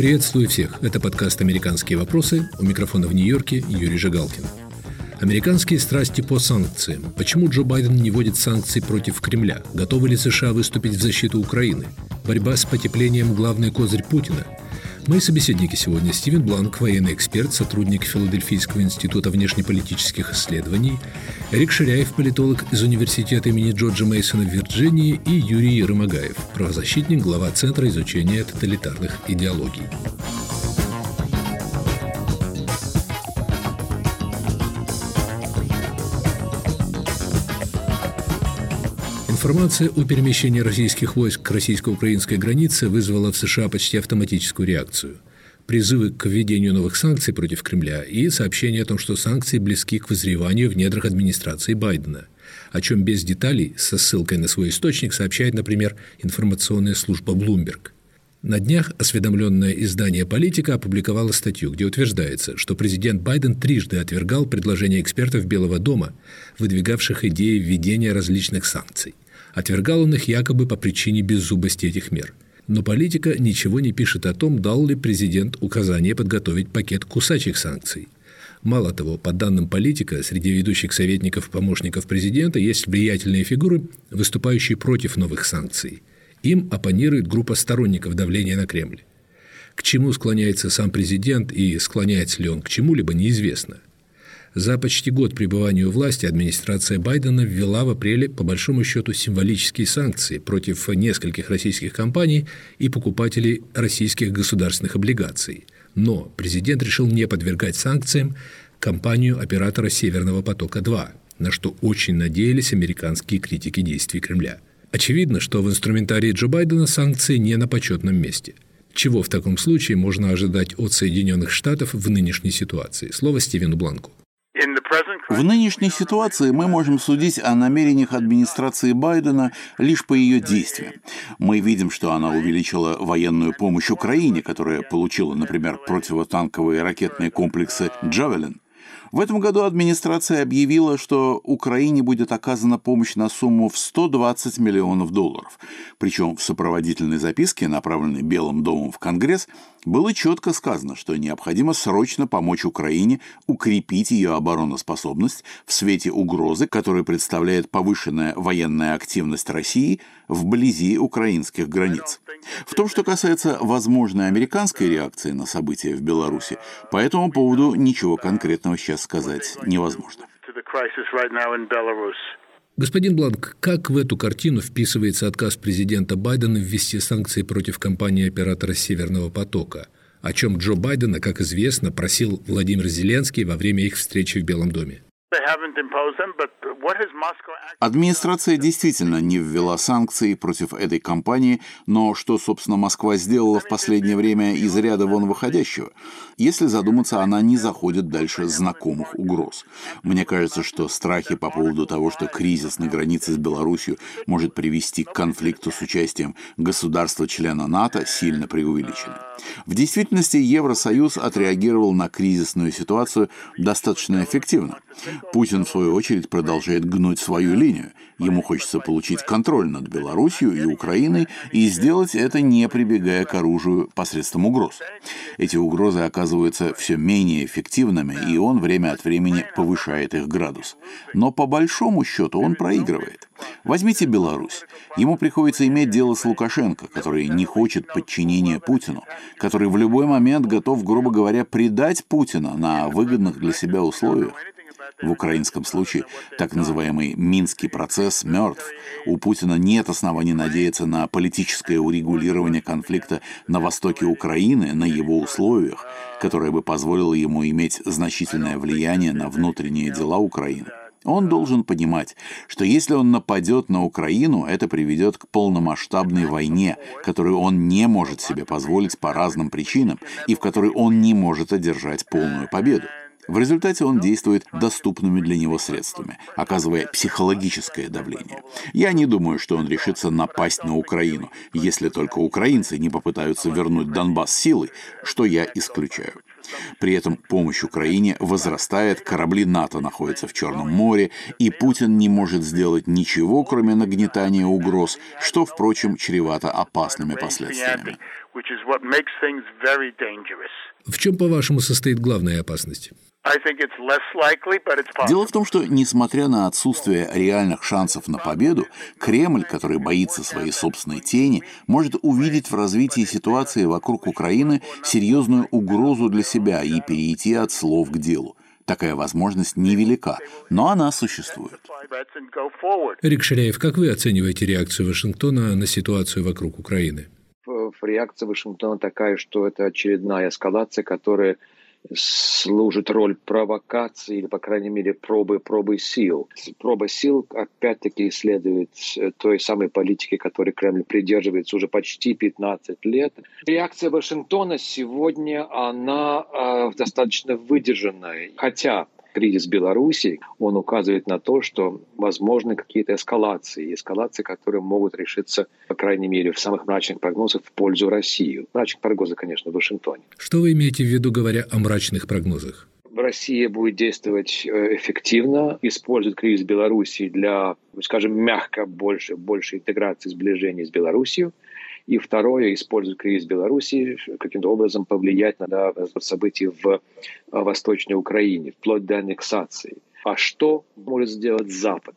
Приветствую всех. Это подкаст «Американские вопросы». У микрофона в Нью-Йорке Юрий Жигалкин. Американские страсти по санкциям. Почему Джо Байден не вводит санкции против Кремля? Готовы ли США выступить в защиту Украины? Борьба с потеплением – главный козырь Путина – Мои собеседники сегодня Стивен Бланк, военный эксперт, сотрудник Филадельфийского института внешнеполитических исследований, Эрик Ширяев, политолог из Университета имени Джорджа Мейсона в Вирджинии и Юрий Рымагаев, правозащитник, глава Центра изучения тоталитарных идеологий. Информация о перемещении российских войск к российско-украинской границе вызвала в США почти автоматическую реакцию. Призывы к введению новых санкций против Кремля и сообщение о том, что санкции близки к вызреванию в недрах администрации Байдена, о чем без деталей, со ссылкой на свой источник, сообщает, например, информационная служба Bloomberg. На днях осведомленное издание «Политика» опубликовало статью, где утверждается, что президент Байден трижды отвергал предложения экспертов Белого дома, выдвигавших идеи введения различных санкций – Отвергал он их якобы по причине беззубости этих мер. Но политика ничего не пишет о том, дал ли президент указание подготовить пакет кусачих санкций. Мало того, по данным политика, среди ведущих советников и помощников президента есть влиятельные фигуры, выступающие против новых санкций. Им оппонирует группа сторонников давления на Кремль. К чему склоняется сам президент и склоняется ли он к чему-либо, неизвестно – за почти год пребывания у власти администрация Байдена ввела в апреле по большому счету символические санкции против нескольких российских компаний и покупателей российских государственных облигаций. Но президент решил не подвергать санкциям компанию оператора «Северного потока-2», на что очень надеялись американские критики действий Кремля. Очевидно, что в инструментарии Джо Байдена санкции не на почетном месте. Чего в таком случае можно ожидать от Соединенных Штатов в нынешней ситуации? Слово Стивену Бланку. В нынешней ситуации мы можем судить о намерениях администрации Байдена лишь по ее действиям. Мы видим, что она увеличила военную помощь Украине, которая получила, например, противотанковые ракетные комплексы «Джавелин», в этом году администрация объявила, что Украине будет оказана помощь на сумму в 120 миллионов долларов. Причем в сопроводительной записке, направленной Белым домом в Конгресс, было четко сказано, что необходимо срочно помочь Украине укрепить ее обороноспособность в свете угрозы, которую представляет повышенная военная активность России вблизи украинских границ. В том, что касается возможной американской реакции на события в Беларуси, по этому поводу ничего конкретного сейчас сказать невозможно. Господин Бланк, как в эту картину вписывается отказ президента Байдена ввести санкции против компании-оператора «Северного потока», о чем Джо Байдена, как известно, просил Владимир Зеленский во время их встречи в Белом доме? Администрация действительно не ввела санкции против этой компании, но что, собственно, Москва сделала в последнее время из ряда вон выходящего? Если задуматься, она не заходит дальше знакомых угроз. Мне кажется, что страхи по поводу того, что кризис на границе с Беларусью может привести к конфликту с участием государства-члена НАТО, сильно преувеличены. В действительности Евросоюз отреагировал на кризисную ситуацию достаточно эффективно. Путин, в свою очередь, продолжает гнуть свою линию. Ему хочется получить контроль над Белоруссией и Украиной и сделать это, не прибегая к оружию посредством угроз. Эти угрозы оказываются все менее эффективными, и он время от времени повышает их градус. Но по большому счету он проигрывает. Возьмите Беларусь. Ему приходится иметь дело с Лукашенко, который не хочет подчинения Путину, который в любой момент готов, грубо говоря, предать Путина на выгодных для себя условиях. В украинском случае так называемый Минский процесс мертв. У Путина нет оснований надеяться на политическое урегулирование конфликта на востоке Украины на его условиях, которое бы позволило ему иметь значительное влияние на внутренние дела Украины. Он должен понимать, что если он нападет на Украину, это приведет к полномасштабной войне, которую он не может себе позволить по разным причинам и в которой он не может одержать полную победу. В результате он действует доступными для него средствами, оказывая психологическое давление. Я не думаю, что он решится напасть на Украину, если только украинцы не попытаются вернуть Донбасс силой, что я исключаю. При этом помощь Украине возрастает, корабли НАТО находятся в Черном море, и Путин не может сделать ничего, кроме нагнетания угроз, что, впрочем, чревато опасными последствиями. В чем, по-вашему, состоит главная опасность? Дело в том, что, несмотря на отсутствие реальных шансов на победу, Кремль, который боится своей собственной тени, может увидеть в развитии ситуации вокруг Украины серьезную угрозу для себя и перейти от слов к делу. Такая возможность невелика, но она существует. Рик Ширяев, как вы оцениваете реакцию Вашингтона на ситуацию вокруг Украины? Реакция Вашингтона такая, что это очередная эскалация, которая служит роль провокации или, по крайней мере, пробы, пробы сил. Проба сил, опять-таки, следует той самой политике, которой Кремль придерживается уже почти 15 лет. Реакция Вашингтона сегодня, она э, достаточно выдержанная. Хотя кризис Беларуси, он указывает на то, что возможны какие-то эскалации, эскалации, которые могут решиться, по крайней мере, в самых мрачных прогнозах в пользу России. Мрачных прогнозы, конечно, в Вашингтоне. Что вы имеете в виду, говоря о мрачных прогнозах? Россия будет действовать э, эффективно, использует кризис Беларуси для, скажем, мягко больше, больше интеграции, сближения с Беларусью. И второе, использует кризис Беларуси каким-то образом повлиять на события в э, Восточной Украине, вплоть до аннексации. А что может сделать Запад?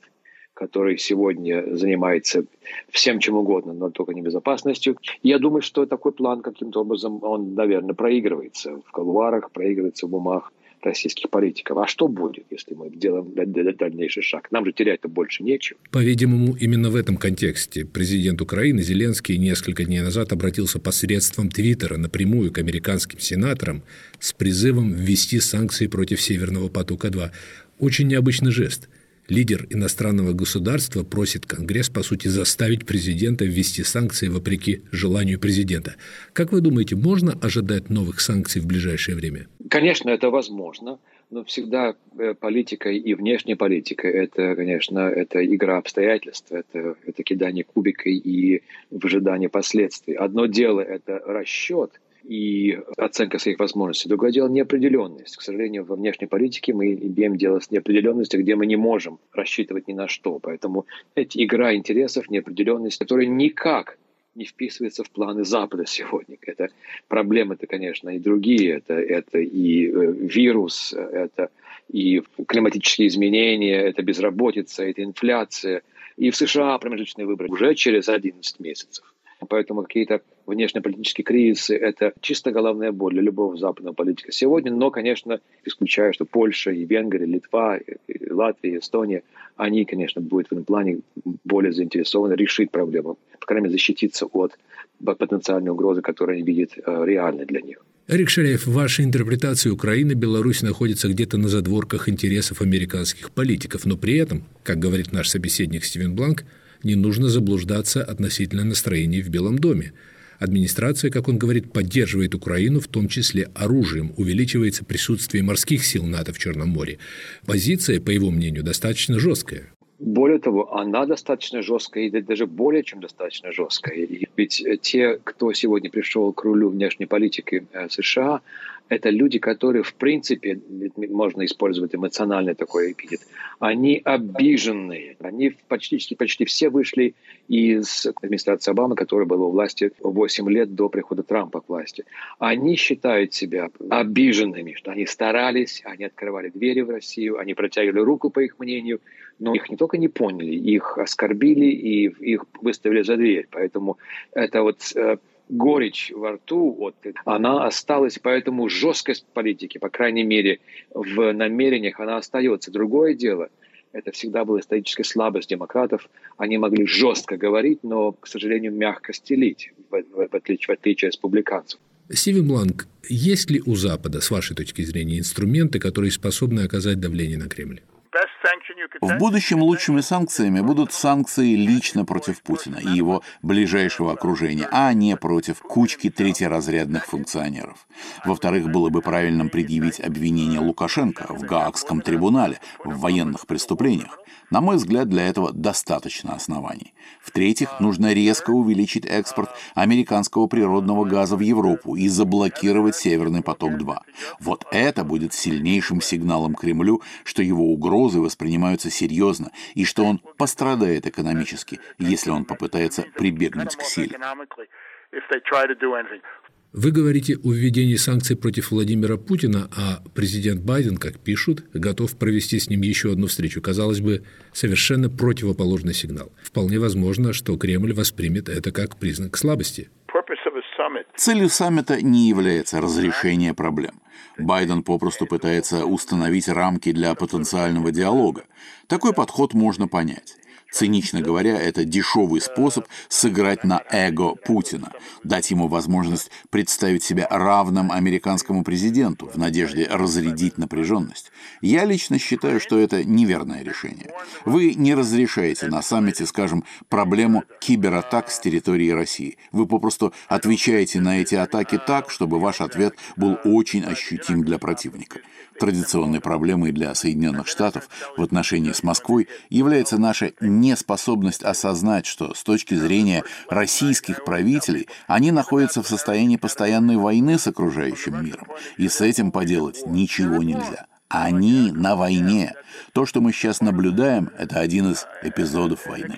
который сегодня занимается всем чем угодно, но только не безопасностью. Я думаю, что такой план каким-то образом, он, наверное, проигрывается в колуарах, проигрывается в умах российских политиков. А что будет, если мы делаем дальнейший шаг? Нам же терять-то больше нечего. По-видимому, именно в этом контексте президент Украины Зеленский несколько дней назад обратился посредством Твиттера напрямую к американским сенаторам с призывом ввести санкции против Северного потока-2. Очень необычный жест – Лидер иностранного государства просит Конгресс, по сути, заставить президента ввести санкции вопреки желанию президента. Как вы думаете, можно ожидать новых санкций в ближайшее время? Конечно, это возможно. Но всегда э, политика и внешняя политика – это, конечно, это игра обстоятельств, это, это кидание кубика и выжидание последствий. Одно дело – это расчет – и оценка своих возможностей. Другое дело неопределенность. К сожалению, во внешней политике мы имеем дело с неопределенностью, где мы не можем рассчитывать ни на что. Поэтому эти игра интересов, неопределенность, которая никак не вписывается в планы Запада сегодня. Это проблемы, это, конечно, и другие. Это, это и э, вирус, это и климатические изменения, это безработица, это инфляция. И в США промежуточные выборы уже через 11 месяцев. Поэтому какие-то внешнеполитические кризисы – это чисто головная боль для любого западного политика сегодня. Но, конечно, исключаю, что Польша и Венгрия, Литва, и Латвия, Эстония, они, конечно, будут в этом плане более заинтересованы решить проблему, по крайней мере, защититься от потенциальной угрозы, которую они видят э, реальной для них. Эрик Шаряев, в вашей интерпретации Украины Беларусь находится где-то на задворках интересов американских политиков, но при этом, как говорит наш собеседник Стивен Бланк, не нужно заблуждаться относительно настроений в Белом доме. Администрация, как он говорит, поддерживает Украину, в том числе оружием, увеличивается присутствие морских сил НАТО в Черном море. Позиция, по его мнению, достаточно жесткая. Более того, она достаточно жесткая, и даже более чем достаточно жесткая. И ведь те, кто сегодня пришел к рулю внешней политики э, США, это люди, которые, в принципе, можно использовать эмоциональный такой эпитет, они обиженные. Они почти, почти все вышли из администрации Обамы, которая была у власти 8 лет до прихода Трампа к власти. Они считают себя обиженными, что они старались, они открывали двери в Россию, они протягивали руку, по их мнению, но их не только не поняли, их оскорбили и их выставили за дверь. Поэтому это вот э, горечь во рту, вот, она осталась, поэтому жесткость политики, по крайней мере, в намерениях она остается. Другое дело, это всегда была историческая слабость демократов. Они могли жестко говорить, но, к сожалению, мягко стелить, в, в, в, отличие, в отличие от республиканцев. Стивен Бланк, есть ли у Запада, с вашей точки зрения, инструменты, которые способны оказать давление на Кремль? В будущем лучшими санкциями будут санкции лично против Путина и его ближайшего окружения, а не против кучки третьеразрядных функционеров. Во-вторых, было бы правильным предъявить обвинение Лукашенко в Гаагском трибунале в военных преступлениях. На мой взгляд, для этого достаточно оснований. В-третьих, нужно резко увеличить экспорт американского природного газа в Европу и заблокировать «Северный поток-2». Вот это будет сильнейшим сигналом Кремлю, что его угрозы воспринимаются серьезно и что он пострадает экономически, если он попытается прибегнуть к силе. Вы говорите о введении санкций против Владимира Путина, а президент Байден, как пишут, готов провести с ним еще одну встречу. Казалось бы, совершенно противоположный сигнал. Вполне возможно, что Кремль воспримет это как признак слабости. Целью саммита не является разрешение проблем. Байден попросту пытается установить рамки для потенциального диалога. Такой подход можно понять. Цинично говоря, это дешевый способ сыграть на эго Путина, дать ему возможность представить себя равным американскому президенту в надежде разрядить напряженность. Я лично считаю, что это неверное решение. Вы не разрешаете на саммите, скажем, проблему кибератак с территории России. Вы попросту отвечаете на эти атаки так, чтобы ваш ответ был очень ощутим для противника. Традиционной проблемой для Соединенных Штатов в отношении с Москвой является наша неспособность осознать, что с точки зрения российских правителей они находятся в состоянии постоянной войны с окружающим миром, и с этим поделать ничего нельзя. Они на войне. То, что мы сейчас наблюдаем, это один из эпизодов войны.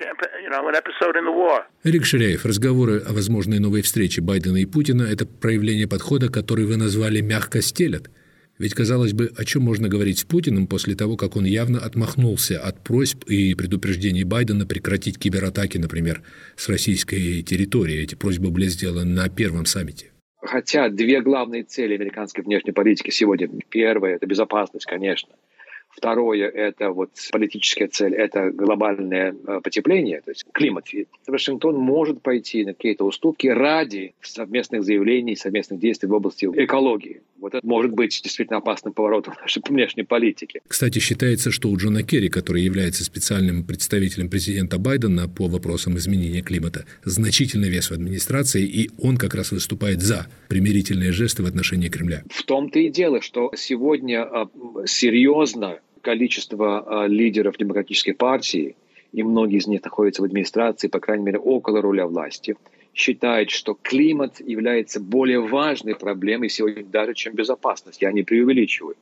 Эрик Ширяев, разговоры о возможной новой встрече Байдена и Путина – это проявление подхода, который вы назвали «мягко стелят». Ведь, казалось бы, о чем можно говорить с Путиным после того, как он явно отмахнулся от просьб и предупреждений Байдена прекратить кибератаки, например, с российской территории. Эти просьбы были сделаны на первом саммите. Хотя две главные цели американской внешней политики сегодня. Первая – это безопасность, конечно. Второе – это вот политическая цель, это глобальное э, потепление, то есть климат. И Вашингтон может пойти на какие-то уступки ради совместных заявлений, совместных действий в области экологии. Вот это может быть действительно опасным поворотом нашей внешней политики. Кстати, считается, что у Джона Керри, который является специальным представителем президента Байдена по вопросам изменения климата, значительный вес в администрации, и он как раз выступает за примирительные жесты в отношении Кремля. В том-то и дело, что сегодня а, серьезно количество а, лидеров демократической партии, и многие из них находятся в администрации, по крайней мере, около руля власти, считают, что климат является более важной проблемой сегодня даже, чем безопасность. Я не преувеличиваю.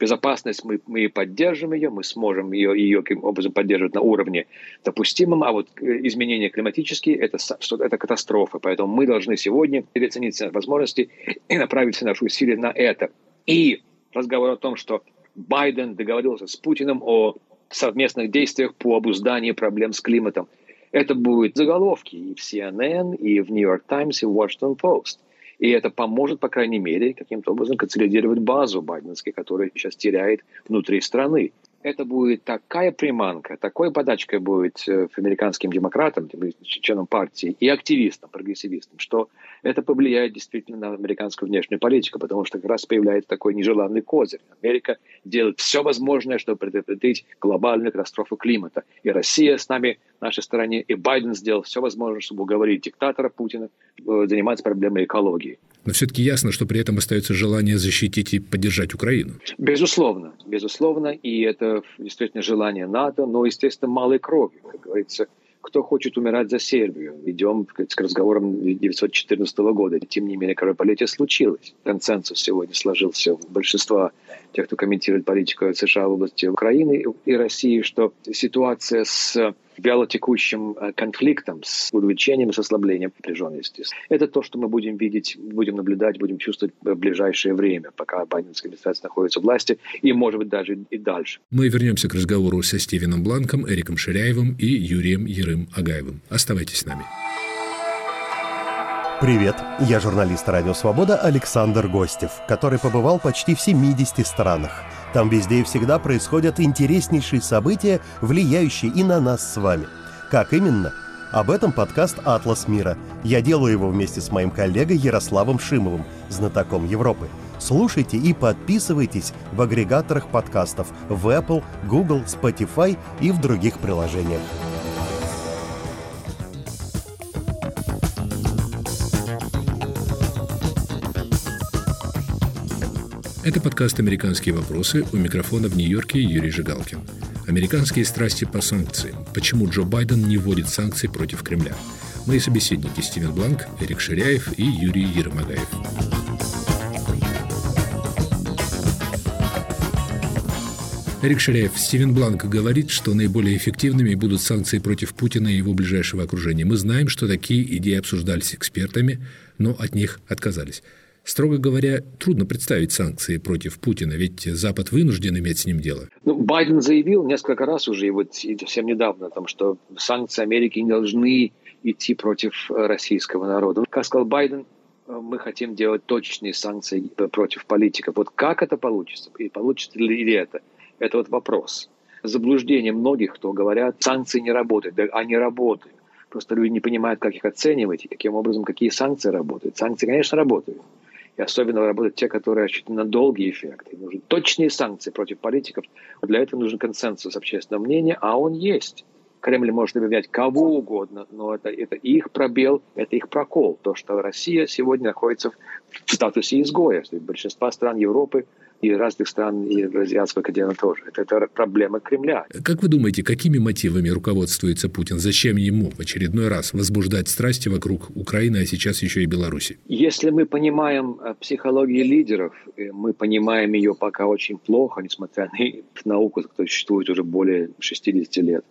Безопасность мы, мы поддержим ее, мы сможем ее, ее каким образом поддерживать на уровне допустимом, а вот э, изменения климатические это, это катастрофа. Поэтому мы должны сегодня переоценить возможности и направить все наши усилия на это. И разговор о том, что Байден договорился с Путиным о совместных действиях по обузданию проблем с климатом. Это будут заголовки и в CNN, и в New York Times, и в Washington Post. И это поможет, по крайней мере, каким-то образом консолидировать базу байденской, которая сейчас теряет внутри страны это будет такая приманка, такой подачкой будет э, американским демократам, членам партии и активистам, прогрессивистам, что это повлияет действительно на американскую внешнюю политику, потому что как раз появляется такой нежеланный козырь. Америка делает все возможное, чтобы предотвратить глобальную катастрофу климата. И Россия с нами, на нашей стороне, и Байден сделал все возможное, чтобы уговорить диктатора Путина э, заниматься проблемой экологии. Но все-таки ясно, что при этом остается желание защитить и поддержать Украину. Безусловно, безусловно. И это действительно желание НАТО, но, естественно, малой кровью. Как говорится, кто хочет умирать за Сербию. Идем к разговорам 1914 года. Тем не менее, кровопролитие случилось. Консенсус сегодня сложился у большинства тех, кто комментирует политику США в области Украины и России, что ситуация с вялотекущим э, конфликтом, с увеличением и с ослаблением напряженности. Это то, что мы будем видеть, будем наблюдать, будем чувствовать в ближайшее время, пока Байденская администрация находится в власти, и, может быть, даже и дальше. Мы вернемся к разговору со Стивеном Бланком, Эриком Ширяевым и Юрием Ерым Агаевым. Оставайтесь с нами. Привет, я журналист «Радио Свобода» Александр Гостев, который побывал почти в 70 странах. Там везде и всегда происходят интереснейшие события, влияющие и на нас с вами. Как именно? Об этом подкаст «Атлас мира». Я делаю его вместе с моим коллегой Ярославом Шимовым, знатоком Европы. Слушайте и подписывайтесь в агрегаторах подкастов в Apple, Google, Spotify и в других приложениях. Это подкаст «Американские вопросы». У микрофона в Нью-Йорке Юрий Жигалкин. Американские страсти по санкциям. Почему Джо Байден не вводит санкции против Кремля? Мои собеседники Стивен Бланк, Эрик Ширяев и Юрий Ермогаев. Эрик Ширяев, Стивен Бланк говорит, что наиболее эффективными будут санкции против Путина и его ближайшего окружения. Мы знаем, что такие идеи обсуждались экспертами, но от них отказались. Строго говоря, трудно представить санкции против Путина, ведь Запад вынужден иметь с ним дело. Ну, Байден заявил несколько раз уже, и вот совсем недавно, там, что санкции Америки не должны идти против российского народа. Как сказал Байден, мы хотим делать точечные санкции против политиков. Вот как это получится? И получится ли это? Это вот вопрос. Заблуждение многих, кто говорят, санкции не работают. Да они работают. Просто люди не понимают, как их оценивать и каким образом, какие санкции работают. Санкции, конечно, работают. И особенно работают те, которые рассчитаны на долгий эффект. И нужны точные санкции против политиков. Для этого нужен консенсус общественного мнения, а он есть. Кремль может обвинять кого угодно, но это, это их пробел, это их прокол. То, что Россия сегодня находится в статусе изгоя. Большинство стран Европы и разных стран, и азиатского континента тоже. Это, это проблема Кремля. Как вы думаете, какими мотивами руководствуется Путин? Зачем ему в очередной раз возбуждать страсти вокруг Украины, а сейчас еще и Беларуси? Если мы понимаем э, психологию лидеров, мы понимаем ее пока очень плохо, несмотря на науку, которая существует уже более 60 лет.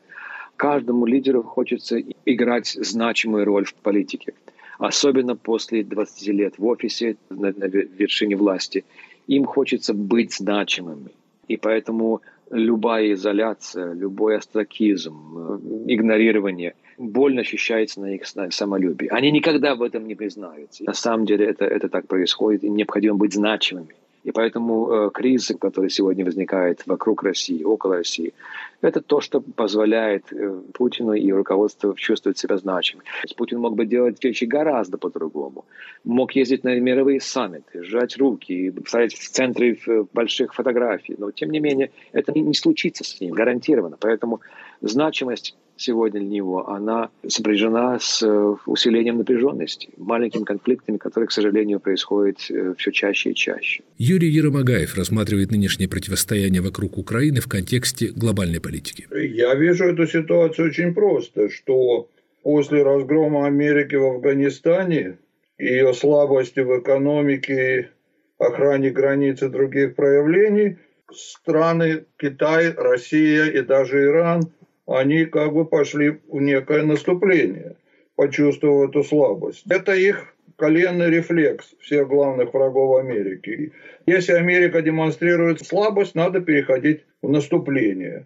Каждому лидеру хочется играть значимую роль в политике особенно после 20 лет в офисе на, на вершине власти им хочется быть значимыми. И поэтому любая изоляция, любой астракизм, э, игнорирование больно ощущается на их самолюбии. Они никогда в этом не признаются. На самом деле это, это так происходит, и необходимо быть значимыми. И поэтому э, кризис, который сегодня возникает вокруг России, около России, это то, что позволяет э, Путину и руководству чувствовать себя значимым. Путин мог бы делать вещи гораздо по-другому. Мог ездить на мировые саммиты, сжать руки, ставить в центре э, больших фотографий. Но, тем не менее, это не, случится с ним, гарантированно. Поэтому значимость сегодня для него, она сопряжена с э, усилением напряженности, маленькими конфликтами, которые, к сожалению, происходят все чаще и чаще. Юрий Еромагаев рассматривает нынешнее противостояние вокруг Украины в контексте глобальной политики. Я вижу эту ситуацию очень просто, что после разгрома Америки в Афганистане, ее слабости в экономике, охране границ и других проявлений, страны Китай, Россия и даже Иран – они как бы пошли в некое наступление, почувствовав эту слабость. Это их коленный рефлекс всех главных врагов Америки. Если Америка демонстрирует слабость, надо переходить в наступление.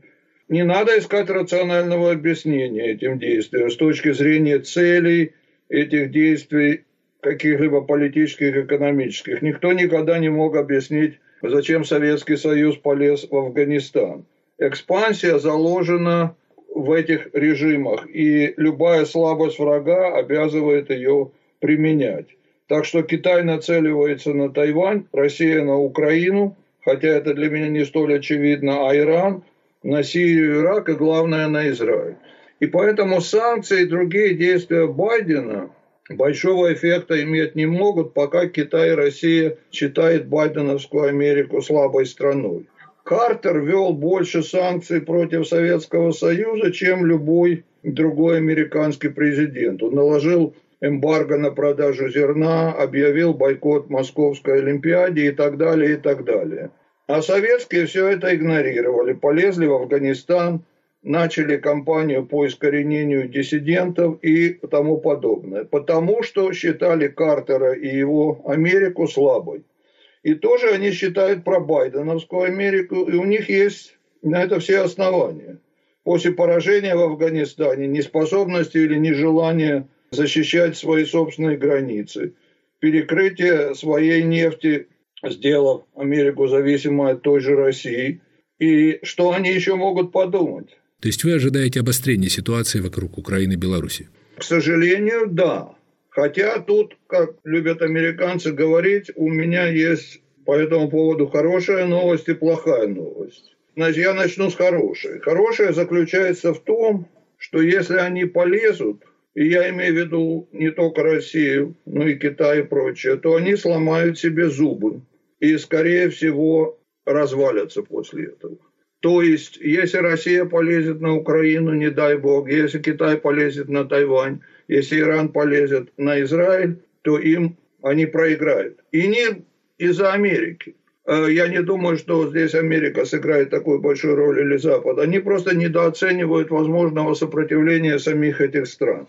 Не надо искать рационального объяснения этим действиям с точки зрения целей этих действий, каких-либо политических, экономических. Никто никогда не мог объяснить, зачем Советский Союз полез в Афганистан. Экспансия заложена в этих режимах, и любая слабость врага обязывает ее применять. Так что Китай нацеливается на Тайвань, Россия на Украину, хотя это для меня не столь очевидно, а Иран на Сирию, Ирак и, главное, на Израиль. И поэтому санкции и другие действия Байдена большого эффекта иметь не могут, пока Китай и Россия считают Байденовскую Америку слабой страной. Картер вел больше санкций против Советского Союза, чем любой другой американский президент. Он наложил эмбарго на продажу зерна, объявил бойкот Московской Олимпиаде и так далее, и так далее. А советские все это игнорировали, полезли в Афганистан, начали кампанию по искоренению диссидентов и тому подобное. Потому что считали Картера и его Америку слабой. И тоже они считают про Байденовскую Америку, и у них есть на это все основания. После поражения в Афганистане, неспособности или нежелания защищать свои собственные границы, перекрытие своей нефти, сделав Америку зависимой от той же России. И что они еще могут подумать? То есть вы ожидаете обострения ситуации вокруг Украины и Беларуси? К сожалению, да. Хотя тут, как любят американцы говорить, у меня есть по этому поводу хорошая новость и плохая новость. Значит, я начну с хорошей. Хорошая заключается в том, что если они полезут, и я имею в виду не только Россию, но и Китай и прочее, то они сломают себе зубы и, скорее всего, развалятся после этого. То есть, если Россия полезет на Украину, не дай бог, если Китай полезет на Тайвань, если Иран полезет на Израиль, то им они проиграют. И не из-за Америки. Э, я не думаю, что здесь Америка сыграет такую большую роль или Запад. Они просто недооценивают возможного сопротивления самих этих стран.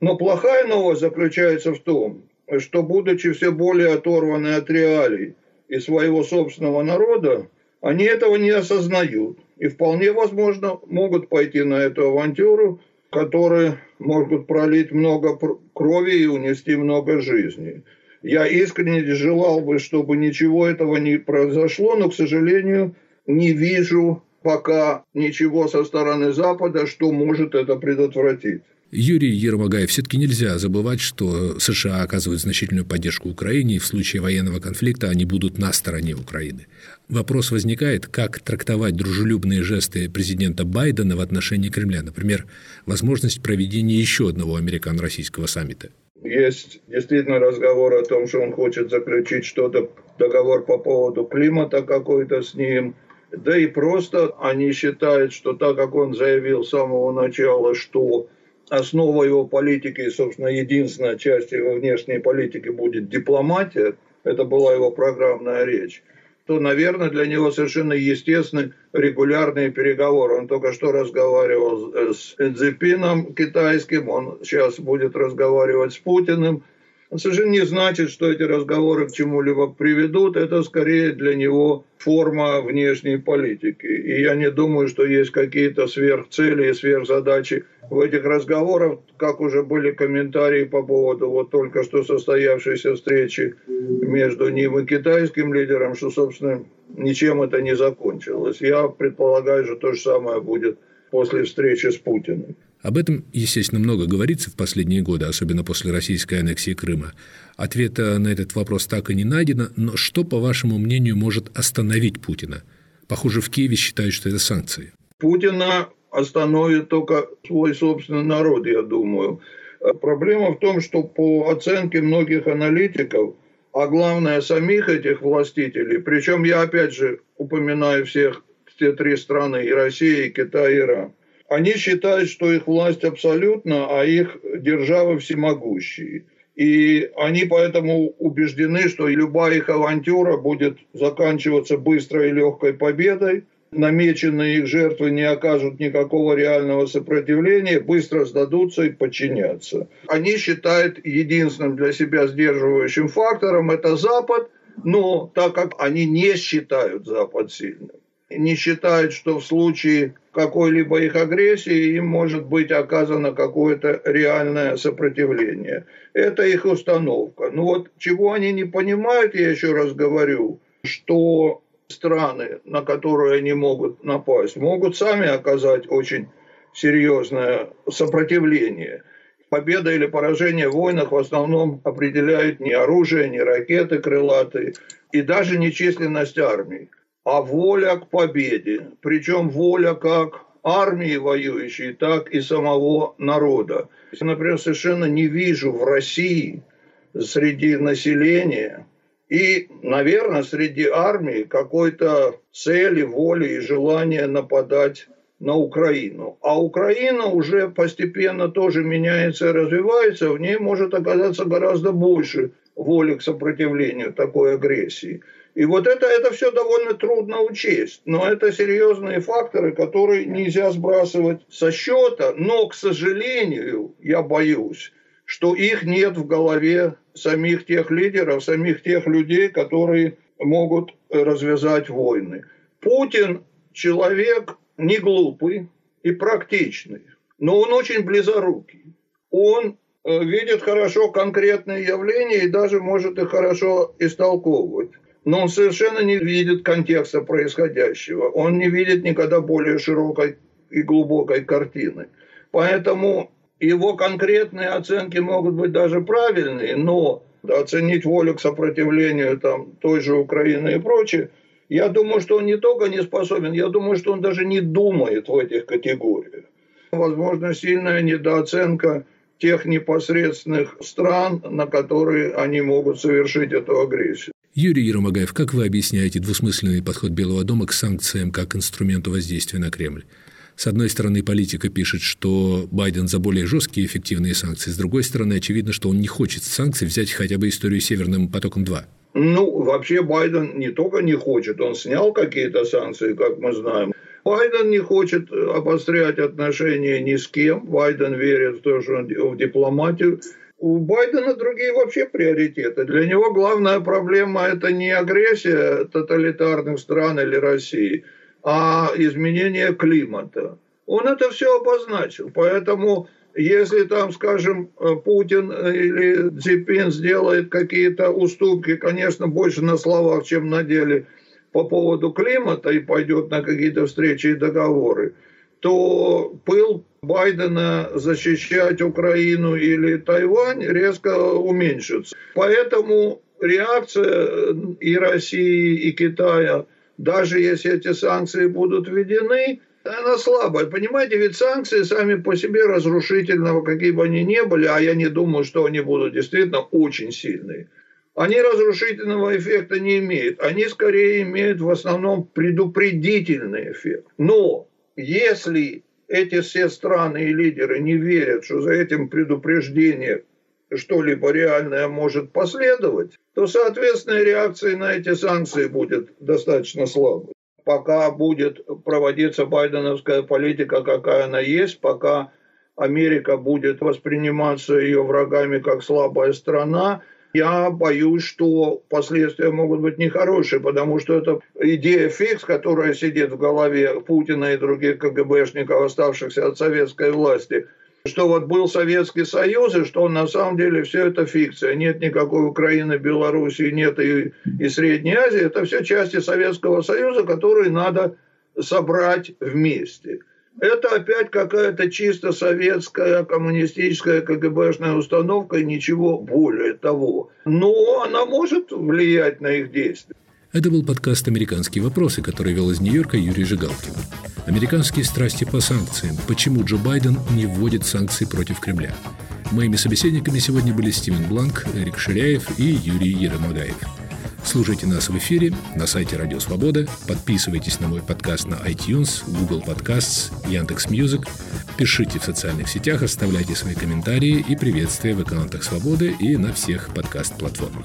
Но плохая новость заключается в том, что будучи все более оторваны от реалий и своего собственного народа, они этого не осознают. И вполне возможно могут пойти на эту авантюру, которые могут пролить много крови и унести много жизней. Я искренне желал бы, чтобы ничего этого не произошло, но, к сожалению, не вижу пока ничего со стороны Запада, что может это предотвратить. Юрий Ермогаев, все-таки нельзя забывать, что США оказывают значительную поддержку Украине, и в случае военного конфликта они будут на стороне Украины. Вопрос возникает, как трактовать дружелюбные жесты президента Байдена в отношении Кремля, например, возможность проведения еще одного американо-российского саммита. Есть действительно разговор о том, что он хочет заключить что-то, договор по поводу климата какой-то с ним. Да и просто они считают, что так как он заявил с самого начала, что основа его политики и, собственно, единственная часть его внешней политики будет дипломатия, это была его программная речь, то, наверное, для него совершенно естественны регулярные переговоры. Он только что разговаривал с Цзепином китайским, он сейчас будет разговаривать с Путиным. Совершенно не значит, что эти разговоры к чему-либо приведут. Это скорее для него форма внешней политики. И я не думаю, что есть какие-то сверхцели и сверхзадачи в этих разговорах, как уже были комментарии по поводу вот только что состоявшейся встречи между ним и китайским лидером, что, собственно, ничем это не закончилось. Я предполагаю, что то же самое будет после встречи с Путиным. Об этом, естественно, много говорится в последние годы, особенно после российской аннексии Крыма. Ответа на этот вопрос так и не найдено, но что, по вашему мнению, может остановить Путина? Похоже, в Киеве считают, что это санкции. Путина остановит только свой собственный народ, я думаю. Э, проблема в том, что по оценке многих аналитиков, а главное самих этих властителей, причем я опять же упоминаю всех те три страны, и Россия, и Китай, и Иран, они считают, что их власть абсолютна, а их державы всемогущие. И они поэтому убеждены, что любая их авантюра будет заканчиваться быстрой и легкой победой – намеченные их жертвы не окажут никакого реального сопротивления, быстро сдадутся и подчинятся. Они считают единственным для себя сдерживающим фактором это Запад, но так как они не считают Запад сильным, не считают, что в случае какой-либо их агрессии им может быть оказано какое-то реальное сопротивление. Это их установка. Но вот чего они не понимают, я еще раз говорю, что страны, на которые они могут напасть, могут сами оказать очень серьезное сопротивление. Победа или поражение в войнах в основном определяют не оружие, не ракеты крылатые и даже не численность армий, а воля к победе. Причем воля как армии воюющей, так и самого народа. Например, совершенно не вижу в России среди населения и, наверное, среди армии какой-то цели, воли и желания нападать на Украину. А Украина уже постепенно тоже меняется и развивается, в ней может оказаться гораздо больше воли к сопротивлению такой агрессии. И вот это, это все довольно трудно учесть. Но это серьезные факторы, которые нельзя сбрасывать со счета. Но, к сожалению, я боюсь, что их нет в голове самих тех лидеров, самих тех людей, которые могут развязать войны. Путин человек не глупый и практичный, но он очень близорукий. Он э, видит хорошо конкретные явления и даже может их хорошо истолковывать. Но он совершенно не видит контекста происходящего. Он не видит никогда более широкой и глубокой картины. Поэтому его конкретные оценки могут быть даже правильные, но оценить волю к сопротивлению там, той же Украины и прочее, я думаю, что он не только не способен, я думаю, что он даже не думает в этих категориях. Возможно, сильная недооценка тех непосредственных стран, на которые они могут совершить эту агрессию. Юрий Ермогаев, как вы объясняете двусмысленный подход Белого дома к санкциям как инструменту воздействия на Кремль? С одной стороны, политика пишет, что Байден за более жесткие и эффективные санкции. С другой стороны, очевидно, что он не хочет санкций взять хотя бы историю Северным потоком-2. Ну, вообще Байден не только не хочет, он снял какие-то санкции, как мы знаем. Байден не хочет обострять отношения ни с кем. Байден верит в то, что в дипломатию. У Байдена другие вообще приоритеты. Для него главная проблема – это не агрессия тоталитарных стран или России, а изменение климата. Он это все обозначил. Поэтому если там, скажем, Путин или Цзипин сделает какие-то уступки, конечно, больше на словах, чем на деле по поводу климата и пойдет на какие-то встречи и договоры, то пыл Байдена защищать Украину или Тайвань резко уменьшится. Поэтому реакция и России, и Китая, даже если эти санкции будут введены, она слабая. Понимаете, ведь санкции сами по себе разрушительного, какие бы они ни были, а я не думаю, что они будут действительно очень сильные, они разрушительного эффекта не имеют. Они скорее имеют в основном предупредительный эффект. Но если эти все страны и лидеры не верят, что за этим предупреждением что-либо реальное может последовать, то, соответственно, реакция на эти санкции будет достаточно слабой. Пока будет проводиться байденовская политика, какая она есть, пока Америка будет восприниматься ее врагами как слабая страна, я боюсь, что последствия могут быть нехорошие, потому что это идея фикс, которая сидит в голове Путина и других КГБшников, оставшихся от советской власти, что вот был Советский Союз, и что на самом деле все это фикция. Нет никакой Украины, Белоруссии, нет и, и Средней Азии. Это все части Советского Союза, которые надо собрать вместе это опять какая-то чисто советская коммунистическая КГБшная установка и ничего более того. Но она может влиять на их действия. Это был подкаст «Американские вопросы», который вел из Нью-Йорка Юрий Жигалкин. Американские страсти по санкциям. Почему Джо Байден не вводит санкции против Кремля? Моими собеседниками сегодня были Стивен Бланк, Эрик Шираев и Юрий Ярым-Агаев. Слушайте нас в эфире на сайте Радио Свобода, подписывайтесь на мой подкаст на iTunes, Google Podcasts, Яндекс.Мьюзик, пишите в социальных сетях, оставляйте свои комментарии и приветствия в аккаунтах Свободы и на всех подкаст-платформах.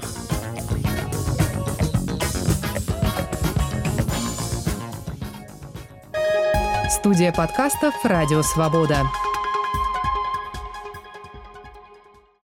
Студия подкастов «Радио Свобода».